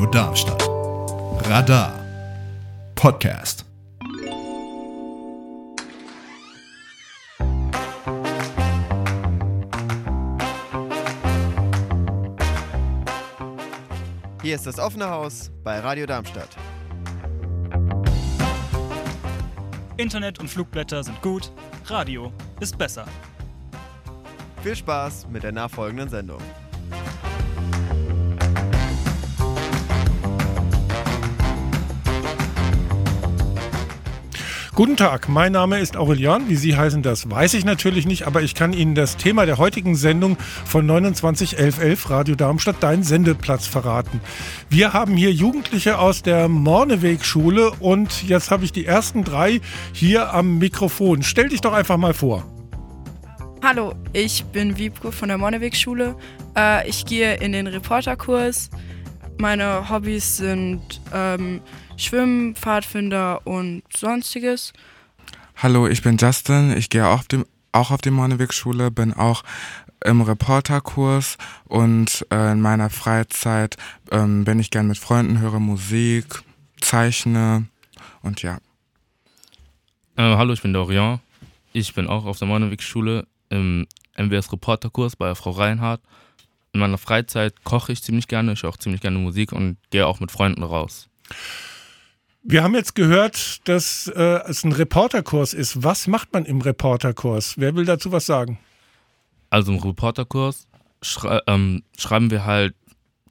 Radio Darmstadt. Radar Podcast. Hier ist das offene Haus bei Radio Darmstadt. Internet und Flugblätter sind gut, Radio ist besser. Viel Spaß mit der nachfolgenden Sendung. Guten Tag, mein Name ist Aurelian. Wie Sie heißen, das weiß ich natürlich nicht, aber ich kann Ihnen das Thema der heutigen Sendung von 291111 Radio Darmstadt, dein Sendeplatz, verraten. Wir haben hier Jugendliche aus der Morneweg-Schule und jetzt habe ich die ersten drei hier am Mikrofon. Stell dich doch einfach mal vor. Hallo, ich bin Wiebke von der Monneweg-Schule. Äh, ich gehe in den Reporterkurs. Meine Hobbys sind ähm, Schwimmen, Pfadfinder und sonstiges. Hallo, ich bin Justin. Ich gehe auch auf, dem, auch auf die Monneweg-Schule, bin auch im Reporterkurs und äh, in meiner Freizeit ähm, bin ich gern mit Freunden, höre Musik, zeichne und ja. Äh, hallo, ich bin Dorian. Ich bin auch auf der Monneweg-Schule im MWS Reporterkurs bei Frau Reinhardt. In meiner Freizeit koche ich ziemlich gerne, ich höre auch ziemlich gerne Musik und gehe auch mit Freunden raus. Wir haben jetzt gehört, dass äh, es ein Reporterkurs ist. Was macht man im Reporterkurs? Wer will dazu was sagen? Also im Reporterkurs schrei ähm, schreiben wir halt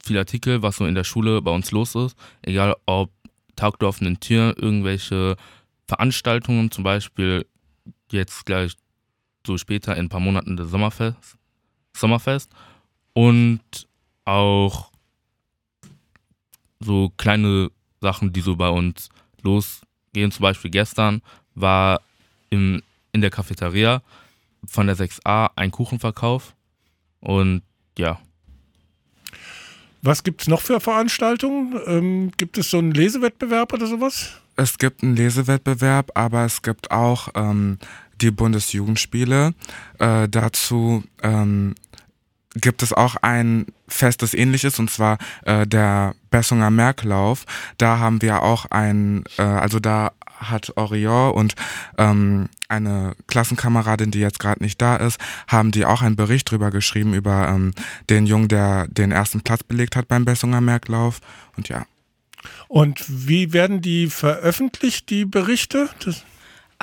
viele Artikel, was so in der Schule bei uns los ist. Egal ob Tag der offenen Tür, irgendwelche Veranstaltungen, zum Beispiel jetzt gleich so später in ein paar Monaten das Sommerfest, Sommerfest und auch so kleine Sachen, die so bei uns losgehen. Zum Beispiel gestern war im, in der Cafeteria von der 6a ein Kuchenverkauf und ja. Was gibt es noch für Veranstaltungen? Ähm, gibt es so einen Lesewettbewerb oder sowas? Es gibt einen Lesewettbewerb, aber es gibt auch ähm, die Bundesjugendspiele. Äh, dazu ähm, gibt es auch ein Fest, das ähnlich ist, und zwar äh, der Bessunger Merklauf. Da haben wir auch ein, äh, also da hat Orion und ähm, eine Klassenkameradin, die jetzt gerade nicht da ist, haben die auch einen Bericht drüber geschrieben, über ähm, den Jungen, der den ersten Platz belegt hat beim Bessunger Merklauf. Und ja. Und wie werden die veröffentlicht, die Berichte? Das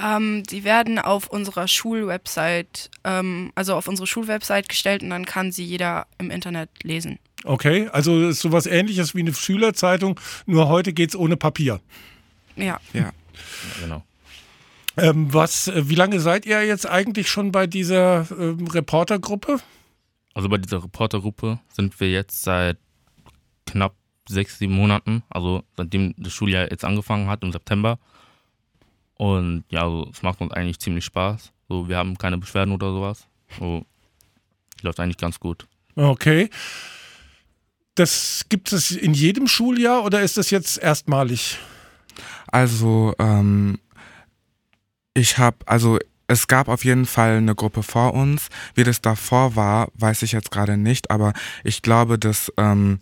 Ähm, die werden auf unserer Schulwebsite, ähm, also auf unsere Schulwebsite gestellt und dann kann sie jeder im Internet lesen. okay, also ist sowas ähnliches wie eine Schülerzeitung, nur heute geht es ohne Papier. Ja. Ja. ja genau. Ähm, was, äh, wie lange seid ihr jetzt eigentlich schon bei dieser ähm, Reportergruppe? Also bei dieser Reportergruppe sind wir jetzt seit knapp sechs, sieben Monaten, also seitdem das Schuljahr jetzt angefangen hat im September. Und ja, also es macht uns eigentlich ziemlich Spaß. So, wir haben keine Beschwerden oder sowas. So, läuft eigentlich ganz gut. Okay. Das gibt es in jedem Schuljahr oder ist das jetzt erstmalig? Also, ähm, ich habe, also es gab auf jeden Fall eine Gruppe vor uns. Wie das davor war, weiß ich jetzt gerade nicht, aber ich glaube, dass ähm,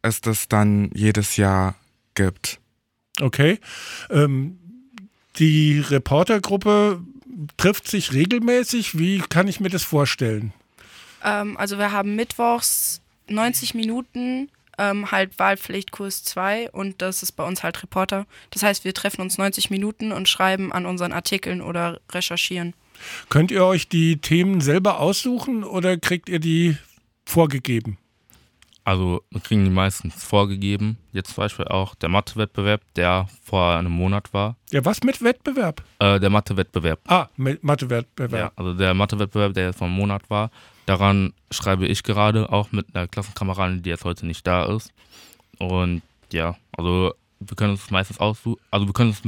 es das dann jedes Jahr gibt. Okay. Ähm, die Reportergruppe trifft sich regelmäßig. Wie kann ich mir das vorstellen? Ähm, also wir haben mittwochs 90 Minuten ähm, halt Wahlpflichtkurs 2 und das ist bei uns halt Reporter. Das heißt, wir treffen uns 90 Minuten und schreiben an unseren Artikeln oder recherchieren. Könnt ihr euch die Themen selber aussuchen oder kriegt ihr die vorgegeben? Also wir kriegen die meistens vorgegeben. Jetzt zum Beispiel auch der Mathe-Wettbewerb, der vor einem Monat war. Ja, was mit Wettbewerb? Äh, der Mathe-Wettbewerb. Ah, Mathe-Wettbewerb. Ja, also der Mathe-Wettbewerb, der jetzt vor einem Monat war, daran schreibe ich gerade, auch mit einer Klassenkameradin, die jetzt heute nicht da ist. Und ja, also wir können uns meistens aussuchen, also wir können uns,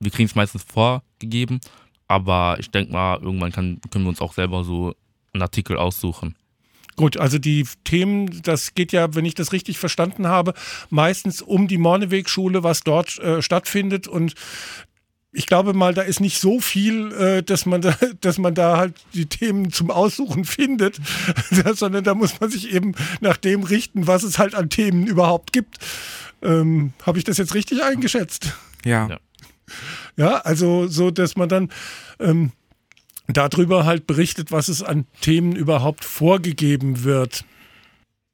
wir kriegen es meistens vorgegeben, aber ich denke mal, irgendwann kann, können wir uns auch selber so einen Artikel aussuchen. Gut, also die Themen, das geht ja, wenn ich das richtig verstanden habe, meistens um die Morneweg-Schule, was dort äh, stattfindet. Und ich glaube mal, da ist nicht so viel, äh, dass, man da, dass man da halt die Themen zum Aussuchen findet, sondern da muss man sich eben nach dem richten, was es halt an Themen überhaupt gibt. Ähm, Habe ich das jetzt richtig eingeschätzt? Ja. Ja. Ja, also so, dass man dann ähm, darüber halt berichtet, was es an Themen überhaupt vorgegeben wird.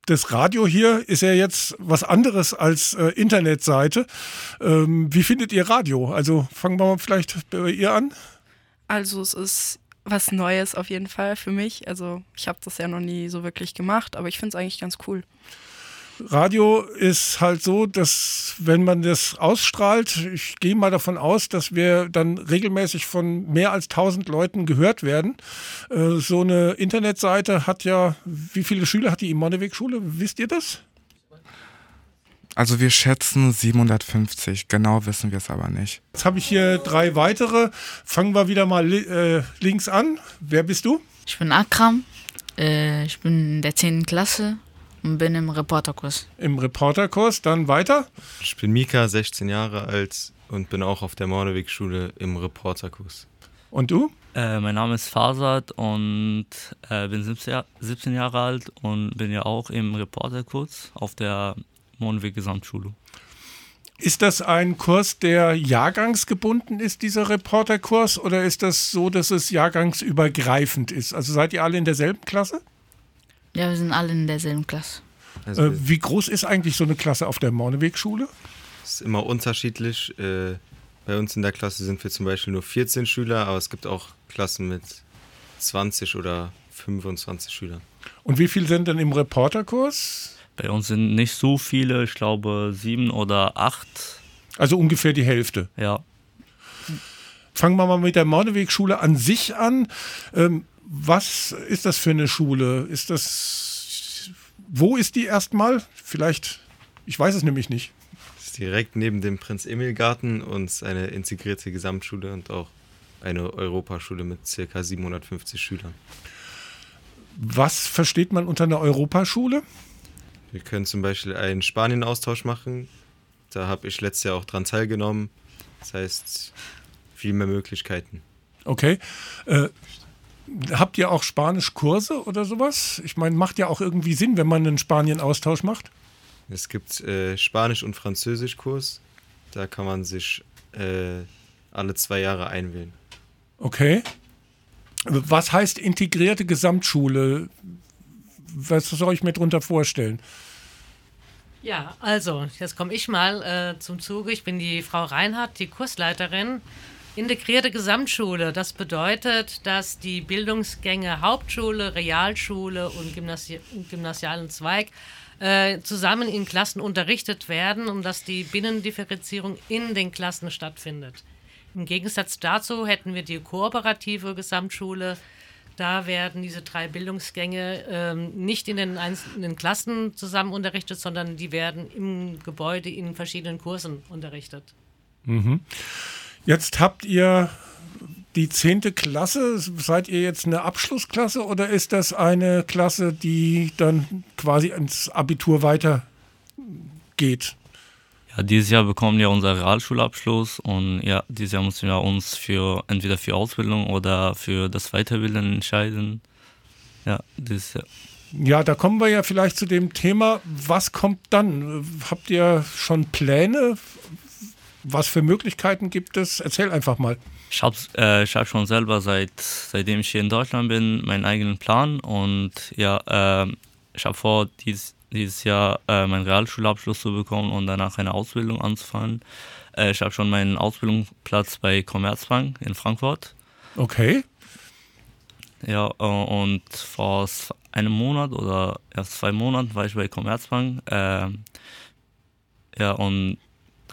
Das Radio hier ist ja jetzt was anderes als äh, Internetseite. Ähm, wie findet ihr Radio? Also fangen wir mal vielleicht bei ihr an. Also es ist was Neues auf jeden Fall für mich. Also ich habe das ja noch nie so wirklich gemacht, aber ich finde es eigentlich ganz cool. Radio ist halt so, dass wenn man das ausstrahlt, ich gehe mal davon aus, dass wir dann regelmäßig von mehr als 1000 Leuten gehört werden. Äh, so eine Internetseite hat ja, wie viele Schüler hat die Imoneweg-Schule? Wisst ihr das? Also wir schätzen 750, genau wissen wir es aber nicht. Jetzt habe ich hier drei weitere. Fangen wir wieder mal li äh, links an. Wer bist du? Ich bin Akram, äh, ich bin in der 10. Klasse und bin im Reporterkurs. Im Reporterkurs. Dann weiter. Ich bin Mika, 16 Jahre alt und bin auch auf der Morneweg-Schule im Reporterkurs. Und du? Äh, mein Name ist Fasad und äh, bin 17, Jahr- 17 Jahre alt und bin ja auch im Reporterkurs auf der Monweg Gesamtschule. Ist das ein Kurs, der jahrgangsgebunden ist, dieser Reporterkurs, oder ist das so, dass es jahrgangsübergreifend ist? Also seid ihr alle in derselben Klasse? Ja, wir sind alle in derselben Klasse. Also Äh, wie groß ist eigentlich so eine Klasse auf der Morneweg-Schule? es ist immer unterschiedlich. Äh, bei uns in der Klasse sind wir zum Beispiel nur 14 Schüler, aber es gibt auch Klassen mit 20 oder 25 Schülern. Und wie viel sind denn im Reporterkurs? Bei uns sind nicht so viele, ich glaube sieben oder acht. Also ungefähr die Hälfte. Ja, Fangen wir mal mit der Morneweg-Schule an sich an. Ähm, was ist das für eine Schule? Ist das. Wo ist die erstmal? Vielleicht. Ich weiß es nämlich nicht. Es ist direkt neben dem Prinz-Emil-Garten und eine integrierte Gesamtschule und auch eine Europaschule mit ca. 750 Schülern. Was versteht man unter einer Europaschule? Wir können zum Beispiel einen Spanien-Austausch machen. Da habe ich letztes Jahr auch dran teilgenommen. Das heißt, viel mehr Möglichkeiten. Okay. Äh, habt ihr auch Spanischkurse oder sowas? Ich meine, macht ja auch irgendwie Sinn, wenn man einen Spanien-Austausch macht. Es gibt äh, Spanisch- und Französischkurs. Da kann man sich äh, alle zwei Jahre einwählen. Okay. Was heißt integrierte Gesamtschule? Was soll ich mir darunter vorstellen? Ja, also, jetzt komme ich mal äh, zum Zuge. Ich bin die Frau Reinhardt, die Kursleiterin. Integrierte Gesamtschule, das bedeutet, dass die Bildungsgänge Hauptschule, Realschule und Gymnasi gymnasialen Zweig äh, zusammen in Klassen unterrichtet werden und dass die Binnendifferenzierung in den Klassen stattfindet. Im Gegensatz dazu hätten wir die kooperative Gesamtschule. Da werden diese drei Bildungsgänge ähm, nicht in den einzelnen Klassen zusammen unterrichtet, sondern die werden im Gebäude in verschiedenen Kursen unterrichtet. Jetzt habt ihr die zehnte Klasse. Seid ihr jetzt eine Abschlussklasse oder ist das eine Klasse, die dann quasi ins Abitur weitergeht? ja dieses Jahr bekommen wir unseren Realschulabschluss und ja, dieses Jahr müssen wir uns für entweder für Ausbildung oder für das Weiterbilden entscheiden. Ja, dieses Jahr. Ja, da kommen wir ja vielleicht zu dem Thema, was kommt dann? Habt ihr schon Pläne? Was für Möglichkeiten gibt es? Erzähl einfach mal. Ich habe äh, ich hab schon selber, seit, seitdem ich hier in Deutschland bin, meinen eigenen Plan. Und ja, ähm, ich habe vor, dies, dieses Jahr äh, meinen Realschulabschluss zu bekommen und danach eine Ausbildung anzufangen. Äh, ich habe schon meinen Ausbildungsplatz bei Commerzbank in Frankfurt. Okay. Ja, äh, und vor einem Monat oder erst zwei Monaten war ich bei Commerzbank. ähm, ja, und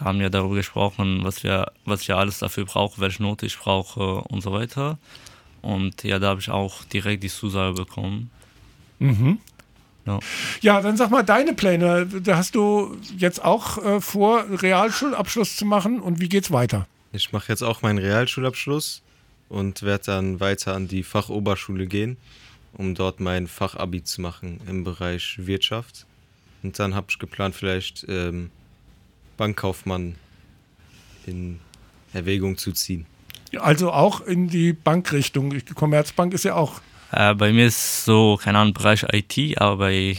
da haben wir darüber gesprochen, was wir, was ich alles dafür brauche, welche Note ich brauche und so weiter. Und ja, da habe ich auch direkt die Zusage bekommen. Mhm. Ja. Ja, dann sag mal deine Pläne. Da hast du jetzt auch äh, vor, Realschulabschluss zu machen und wie geht's weiter? Ich mache jetzt auch meinen Realschulabschluss und werde dann weiter an die Fachoberschule gehen, um dort mein Fachabi zu machen im Bereich Wirtschaft. Und dann habe ich geplant, vielleicht ähm, Bankkaufmann in Erwägung zu ziehen. Also auch in die Bankrichtung. Die Commerzbank ist ja auch. Äh, bei mir ist so, keine Ahnung, Bereich IT, aber bei,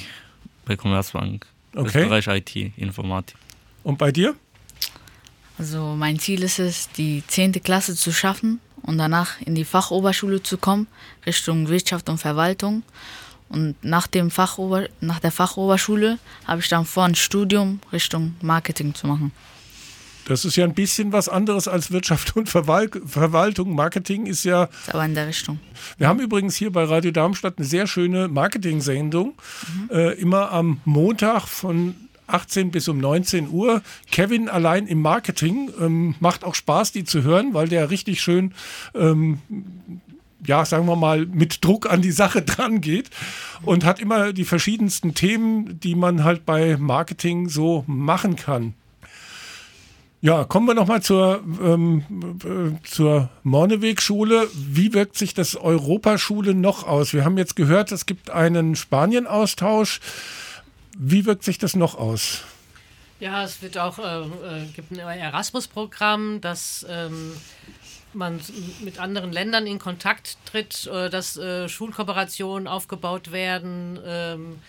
bei Commerzbank. Okay. Ist Bereich IT, Informatik. Und bei dir? Also mein Ziel ist es, die 10. Klasse zu schaffen und danach in die Fachoberschule zu kommen, Richtung Wirtschaft und Verwaltung. Und nach, dem Fachober nach der Fachoberschule habe ich dann vor, ein Studium Richtung Marketing zu machen. Das ist ja ein bisschen was anderes als Wirtschaft und Verwal Verwaltung. Marketing ist ja. Ist aber in der Richtung. Wir haben übrigens hier bei Radio Darmstadt eine sehr schöne Marketing-Sendung. Mhm. Äh, immer am Montag von 18 bis um 19 Uhr. Kevin allein im Marketing. Ähm, macht auch Spaß, die zu hören, weil der richtig schön. Ähm, ja, sagen wir mal, mit Druck an die Sache dran geht und hat immer die verschiedensten Themen, die man halt bei Marketing so machen kann. Ja, kommen wir nochmal zur, ähm, äh, zur Morneweg-Schule. Wie wirkt sich das Europaschule noch aus? Wir haben jetzt gehört, es gibt einen Spanien-Austausch. Wie wirkt sich das noch aus? Ja, es wird auch äh, äh, gibt ein Erasmus-Programm, das ähm, man mit anderen Ländern in Kontakt tritt, äh, dass äh, Schulkooperationen aufgebaut werden. Ähm,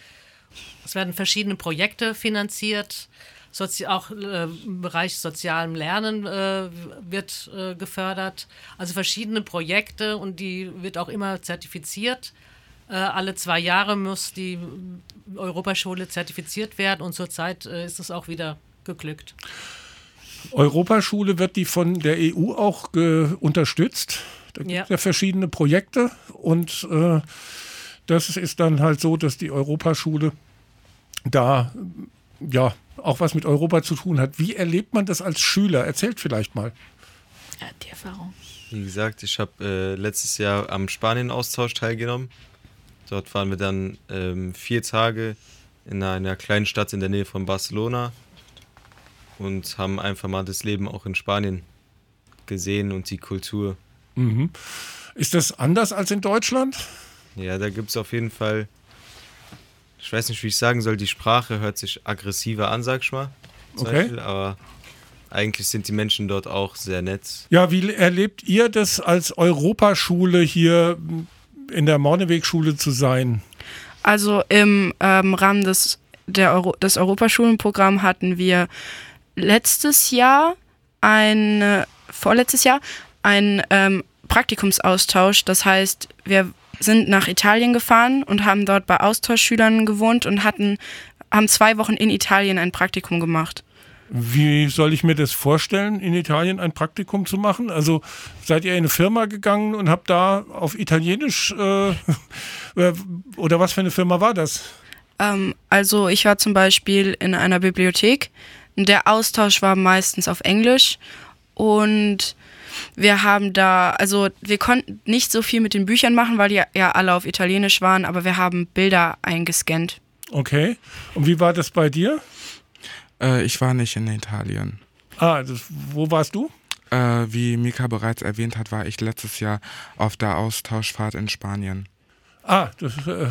es werden verschiedene Projekte finanziert. Sozi auch äh, im Bereich sozialem Lernen wird gefördert. Also verschiedene Projekte und die wird auch immer zertifiziert. Alle zwei Jahre muss die Europaschule zertifiziert werden und zurzeit ist es auch wieder geglückt. Europaschule wird die von der EU auch unterstützt. Da gibt es ja. ja. verschiedene Projekte und äh, das ist dann halt so, dass die Europaschule da ja auch was mit Europa zu tun hat. Wie erlebt man das als Schüler? Erzählt vielleicht mal. Ja, die Erfahrung. Wie gesagt, ich habe äh, letztes Jahr am Spanien-Austausch teilgenommen. Dort waren wir dann ähm, vier Tage in einer kleinen Stadt in der Nähe von Barcelona und haben einfach mal das Leben auch in Spanien gesehen und die Kultur. Mhm. Ist das anders als in Deutschland? Ja, da gibt es auf jeden Fall ich weiß nicht, wie ich sagen soll, die Sprache hört sich aggressiver an, sag ich mal. Okay. Beispiel, aber eigentlich sind die Menschen dort auch sehr nett. Ja, wie erlebt ihr das als Europaschule hier in der Morneweg-Schule zu sein? Also im ähm, Rahmen des, der Euro, des Europaschulenprogramms hatten wir letztes Jahr ein, vorletztes Jahr, ein ähm, Praktikumsaustausch. Das heißt, wir sind nach Italien gefahren und haben dort bei Austauschschülern gewohnt und hatten, haben zwei Wochen in Italien ein Praktikum gemacht. Wie soll ich mir das vorstellen, in Italien ein Praktikum zu machen? Also seid ihr in eine Firma gegangen und habt da auf Italienisch äh, äh, oder was für eine Firma war das? Ähm, also ich war zum Beispiel in einer Bibliothek. Der Austausch war meistens auf Englisch und wir haben da, also wir konnten nicht so viel mit den Büchern machen, weil die ja alle auf Italienisch waren, aber wir haben Bilder eingescannt. Okay. Und wie war das bei dir? Äh, ich war nicht in Italien. Ah, das, wo warst du? Äh, wie Mika bereits erwähnt hat, war ich letztes Jahr auf der Austauschfahrt in Spanien. Ah, das, äh,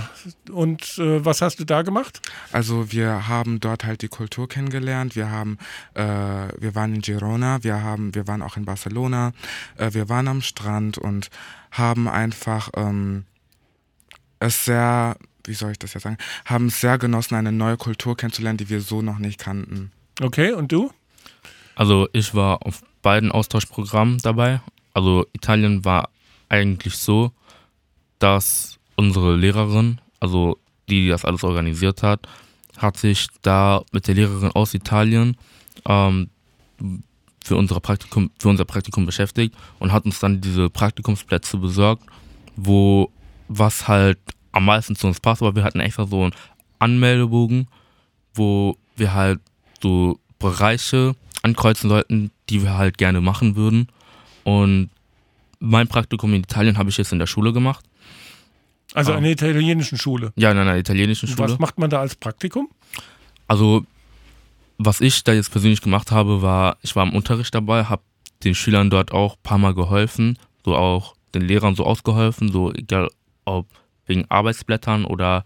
und äh, was hast du da gemacht? Also wir haben dort halt die Kultur kennengelernt. Wir haben, äh, wir waren in Girona, wir haben, wir waren auch in Barcelona, äh, wir waren am Strand und haben einfach ähm, es sehr, wie soll ich das jetzt sagen, haben es sehr genossen, eine neue Kultur kennenzulernen, die wir so noch nicht kannten. Okay, und du? Also ich war auf beiden Austauschprogrammen dabei. Also Italien war eigentlich so, dass unsere Lehrerin, also die, die das alles organisiert hat, hat sich da mit der Lehrerin aus Italien ähm, für, unsere Praktikum, für unser Praktikum beschäftigt und hat uns dann diese Praktikumsplätze besorgt, wo was halt am meisten zu uns passt, aber wir hatten extra so einen Anmeldebogen, wo wir halt so Bereiche ankreuzen sollten, die wir halt gerne machen würden. Und mein Praktikum in Italien habe ich jetzt in der Schule gemacht. Also ah. einer italienischen Schule? Ja, in einer italienischen Schule. Was macht man da als Praktikum? Also, was ich da jetzt persönlich gemacht habe, war, ich war im Unterricht dabei, habe den Schülern dort auch ein paar Mal geholfen, so auch den Lehrern so ausgeholfen, so egal ob wegen Arbeitsblättern oder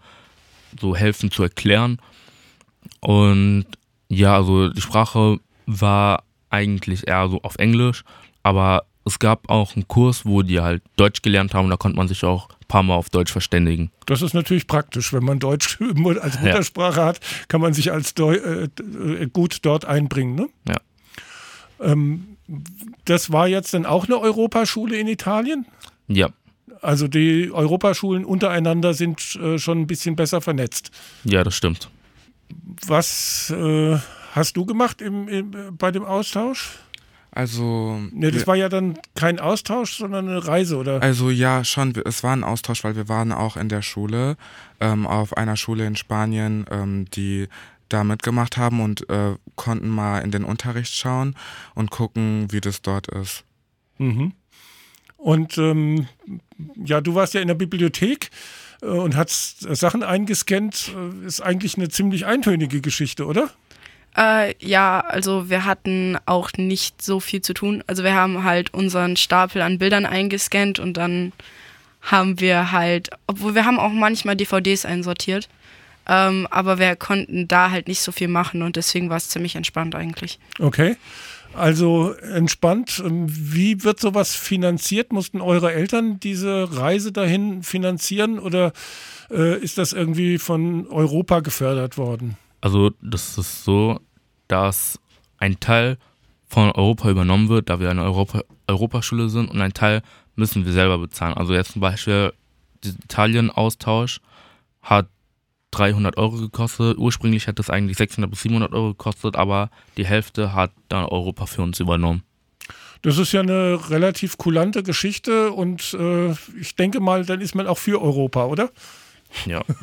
so helfen zu erklären. Und ja, also die Sprache war eigentlich eher so auf Englisch, Aber es gab auch einen Kurs, wo die halt Deutsch gelernt haben. Da konnte man sich auch paar Mal auf Deutsch verständigen. Das ist natürlich praktisch. Wenn man Deutsch als Muttersprache ja. hat, kann man sich als Deu äh, gut dort einbringen. Ne? Ja. Ähm, das war jetzt dann auch eine Europaschule in Italien? Ja. Also die Europaschulen untereinander sind äh, schon ein bisschen besser vernetzt. Ja, das stimmt. Was äh, hast du gemacht im, im, bei dem Austausch? Also. Ne, das war ja dann kein Austausch, sondern eine Reise, oder? Also ja, schon. Es war ein Austausch, weil wir waren auch in der Schule, ähm, auf einer Schule in Spanien, ähm, die da mitgemacht haben und äh, konnten mal in den Unterricht schauen und gucken, wie das dort ist. Mhm. Und ähm, ja, du warst ja in der Bibliothek äh, und hast Sachen eingescannt. Äh, ist eigentlich eine ziemlich eintönige Geschichte, oder? Äh, ja, also wir hatten auch nicht so viel zu tun. Also wir haben halt unseren Stapel an Bildern eingescannt und dann haben wir halt, obwohl wir haben auch manchmal DVDs einsortiert, ähm, aber wir konnten da halt nicht so viel machen und deswegen war es ziemlich entspannt eigentlich. Okay. Also entspannt. Ähm, wie wird sowas finanziert? Mussten eure Eltern diese Reise dahin finanzieren oder äh, ist das irgendwie von Europa gefördert worden? Also das ist so, dass ein Teil von Europa übernommen wird, da wir eine Europa Europaschule sind und ein Teil müssen wir selber bezahlen. Also jetzt zum Beispiel der Italien-Austausch hat 300 Euro gekostet. Ursprünglich hätte es eigentlich 600 bis 700 Euro gekostet, aber die Hälfte hat dann Europa für uns übernommen. Das ist ja eine relativ kulante Geschichte und äh, ich denke mal, dann ist man auch für Europa, oder? Ja.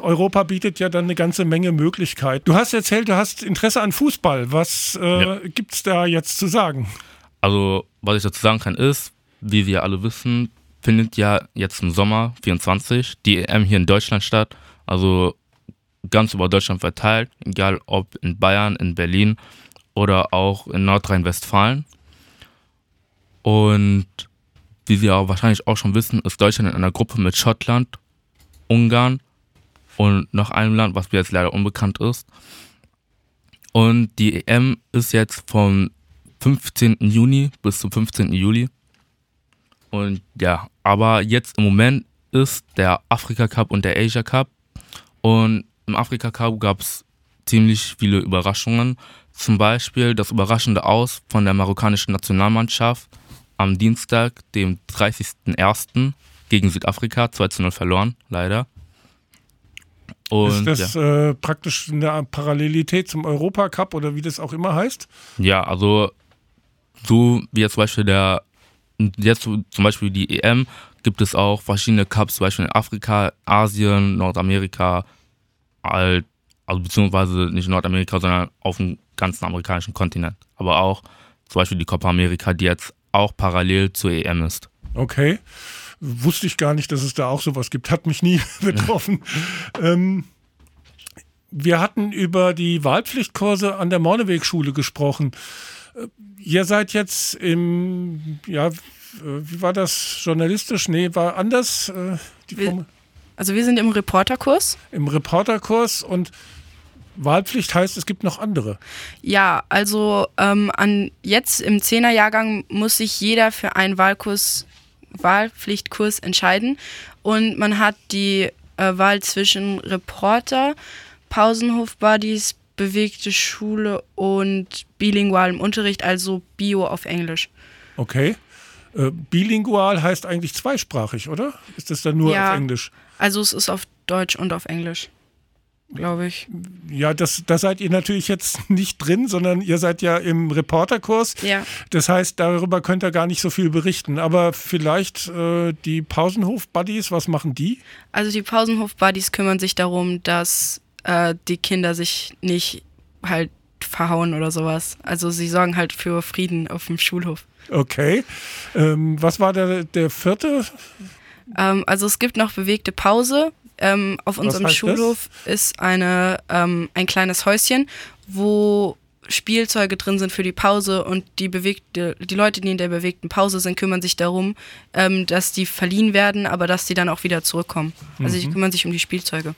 Europa bietet ja dann eine ganze Menge Möglichkeiten. Du hast erzählt, du hast Interesse an Fußball. Was äh, ja. gibt es da jetzt zu sagen? Also, was ich dazu sagen kann, ist, wie wir alle wissen, findet ja jetzt im Sommer 24 die EM hier in Deutschland statt. Also ganz über Deutschland verteilt, egal ob in Bayern, in Berlin oder auch in Nordrhein-Westfalen. Und wie Sie ja wahrscheinlich auch schon wissen, ist Deutschland in einer Gruppe mit Schottland, Ungarn und noch einem Land, was mir jetzt leider unbekannt ist. Und die EM ist jetzt vom 15. Juni bis zum 15. Juli. Und ja, aber jetzt im Moment ist der Afrika Cup und der Asia Cup. Und im Afrika Cup gab es ziemlich viele Überraschungen. Zum Beispiel das überraschende Aus von der marokkanischen Nationalmannschaft am Dienstag, dem 30.01. gegen Südafrika, 2 zu 0 verloren, leider. Und, ist das ja. äh, praktisch eine Parallelität zum Europacup oder wie das auch immer heißt? Ja, also so wie jetzt zum Beispiel der jetzt zum Beispiel die EM gibt es auch verschiedene Cups, zum Beispiel in Afrika, Asien, Nordamerika, also beziehungsweise nicht Nordamerika, sondern auf dem ganzen amerikanischen Kontinent. Aber auch zum Beispiel die Copa America, die jetzt auch parallel zur EM ist. Okay. Wusste ich gar nicht, dass es da auch sowas gibt. Hat mich nie betroffen. ähm, wir hatten über die Wahlpflichtkurse an der Morneweg-Schule gesprochen. Äh, ihr seid jetzt im, ja, wie war das journalistisch? Nee, war anders. Äh, wir, also wir sind im Reporterkurs. Im Reporterkurs und Wahlpflicht heißt, es gibt noch andere. Ja, also ähm, an jetzt im Zehnerjahrgang muss sich jeder für einen Wahlkurs, Wahlpflichtkurs entscheiden. Und man hat die äh, Wahl zwischen Reporter, Pausenhof-Buddies, bewegte Schule und bilingualem Unterricht, also Bio auf Englisch. Okay. Äh, bilingual heißt eigentlich zweisprachig, oder? Ist das dann nur ja, auf Englisch? Also es ist auf Deutsch und auf Englisch glaube ich. Ja, das, da seid ihr natürlich jetzt nicht drin, sondern ihr seid ja im Reporterkurs. Ja. Das heißt, darüber könnt ihr gar nicht so viel berichten. Aber vielleicht äh, die Pausenhof-Buddies, was machen die? Also die Pausenhof-Buddies kümmern sich darum, dass äh, die Kinder sich nicht halt verhauen oder sowas. Also sie sorgen halt für Frieden auf dem Schulhof. Okay. Ähm, was war der, der vierte? Ähm, also es gibt noch bewegte Pause. Ähm, auf unserem Schulhof das? ist eine, ähm, ein kleines Häuschen, wo Spielzeuge drin sind für die Pause und die bewegte, die Leute, die in der bewegten Pause sind, kümmern sich darum, ähm, dass die verliehen werden, aber dass die dann auch wieder zurückkommen. Also mhm. die kümmern sich um die Spielzeuge.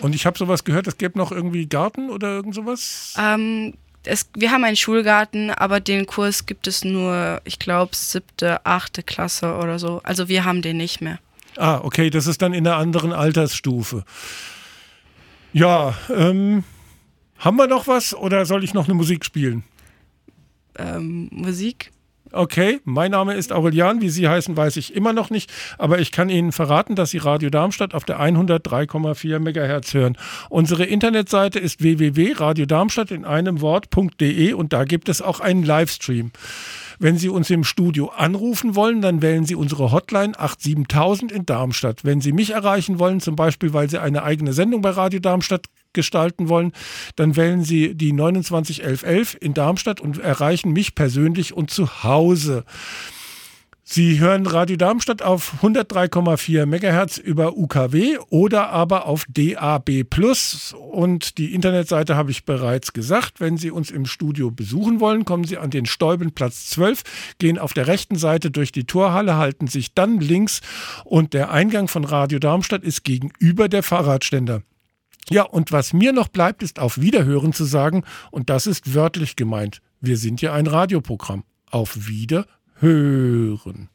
Und ich habe sowas gehört, es gäbe noch irgendwie Garten oder irgend sowas? Ähm, es, wir haben einen Schulgarten, aber den Kurs gibt es nur, ich glaube, siebte, achte Klasse oder so. Also wir haben den nicht mehr. Ah, okay, das ist dann in einer anderen Altersstufe. Ja, ähm, haben wir noch was oder soll ich noch eine Musik spielen? Ähm, Musik? Okay, mein Name ist Aurelian. Wie Sie heißen, weiß ich immer noch nicht. Aber ich kann Ihnen verraten, dass Sie Radio Darmstadt auf der 103,4 MHz hören. Unsere Internetseite ist www.radiodarmstadt in einem Wort.de und da gibt es auch einen Livestream. Wenn Sie uns im Studio anrufen wollen, dann wählen Sie unsere Hotline 87000 in Darmstadt. Wenn Sie mich erreichen wollen, zum Beispiel, weil Sie eine eigene Sendung bei Radio Darmstadt gestalten wollen, dann wählen Sie die 291111 in Darmstadt und erreichen mich persönlich und zu Hause. Sie hören Radio Darmstadt auf 103,4 MHz über UKW oder aber auf DAB Plus. Und die Internetseite habe ich bereits gesagt. Wenn Sie uns im Studio besuchen wollen, kommen Sie an den Steubenplatz 12, gehen auf der rechten Seite durch die Torhalle, halten sich dann links und der Eingang von Radio Darmstadt ist gegenüber der Fahrradständer. Ja, und was mir noch bleibt, ist auf Wiederhören zu sagen, und das ist wörtlich gemeint. Wir sind ja ein Radioprogramm. Auf Wiederhören.